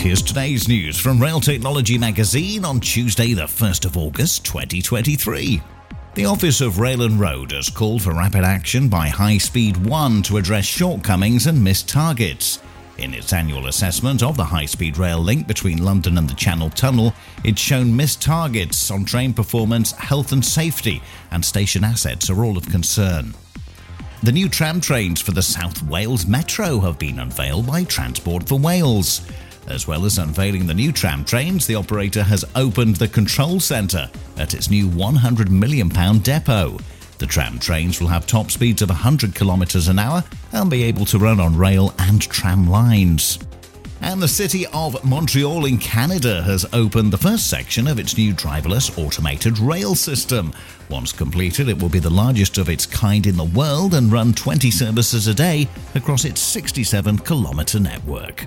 here's today's news from Rail Technology Magazine on Tuesday, the 1st of August 2023. The Office of Rail and Road has called for rapid action by High Speed 1 to address shortcomings and missed targets. In its annual assessment of the high speed rail link between London and the Channel Tunnel, it's shown missed targets on train performance, health and safety, and station assets are all of concern. The new tram trains for the South Wales Metro have been unveiled by Transport for Wales. As well as unveiling the new tram trains, the operator has opened the control centre at its new £100 million depot. The tram trains will have top speeds of 100 kilometres an hour and be able to run on rail and tram lines. And the city of Montreal in Canada has opened the first section of its new driverless automated rail system. Once completed, it will be the largest of its kind in the world and run 20 services a day across its 67 kilometre network.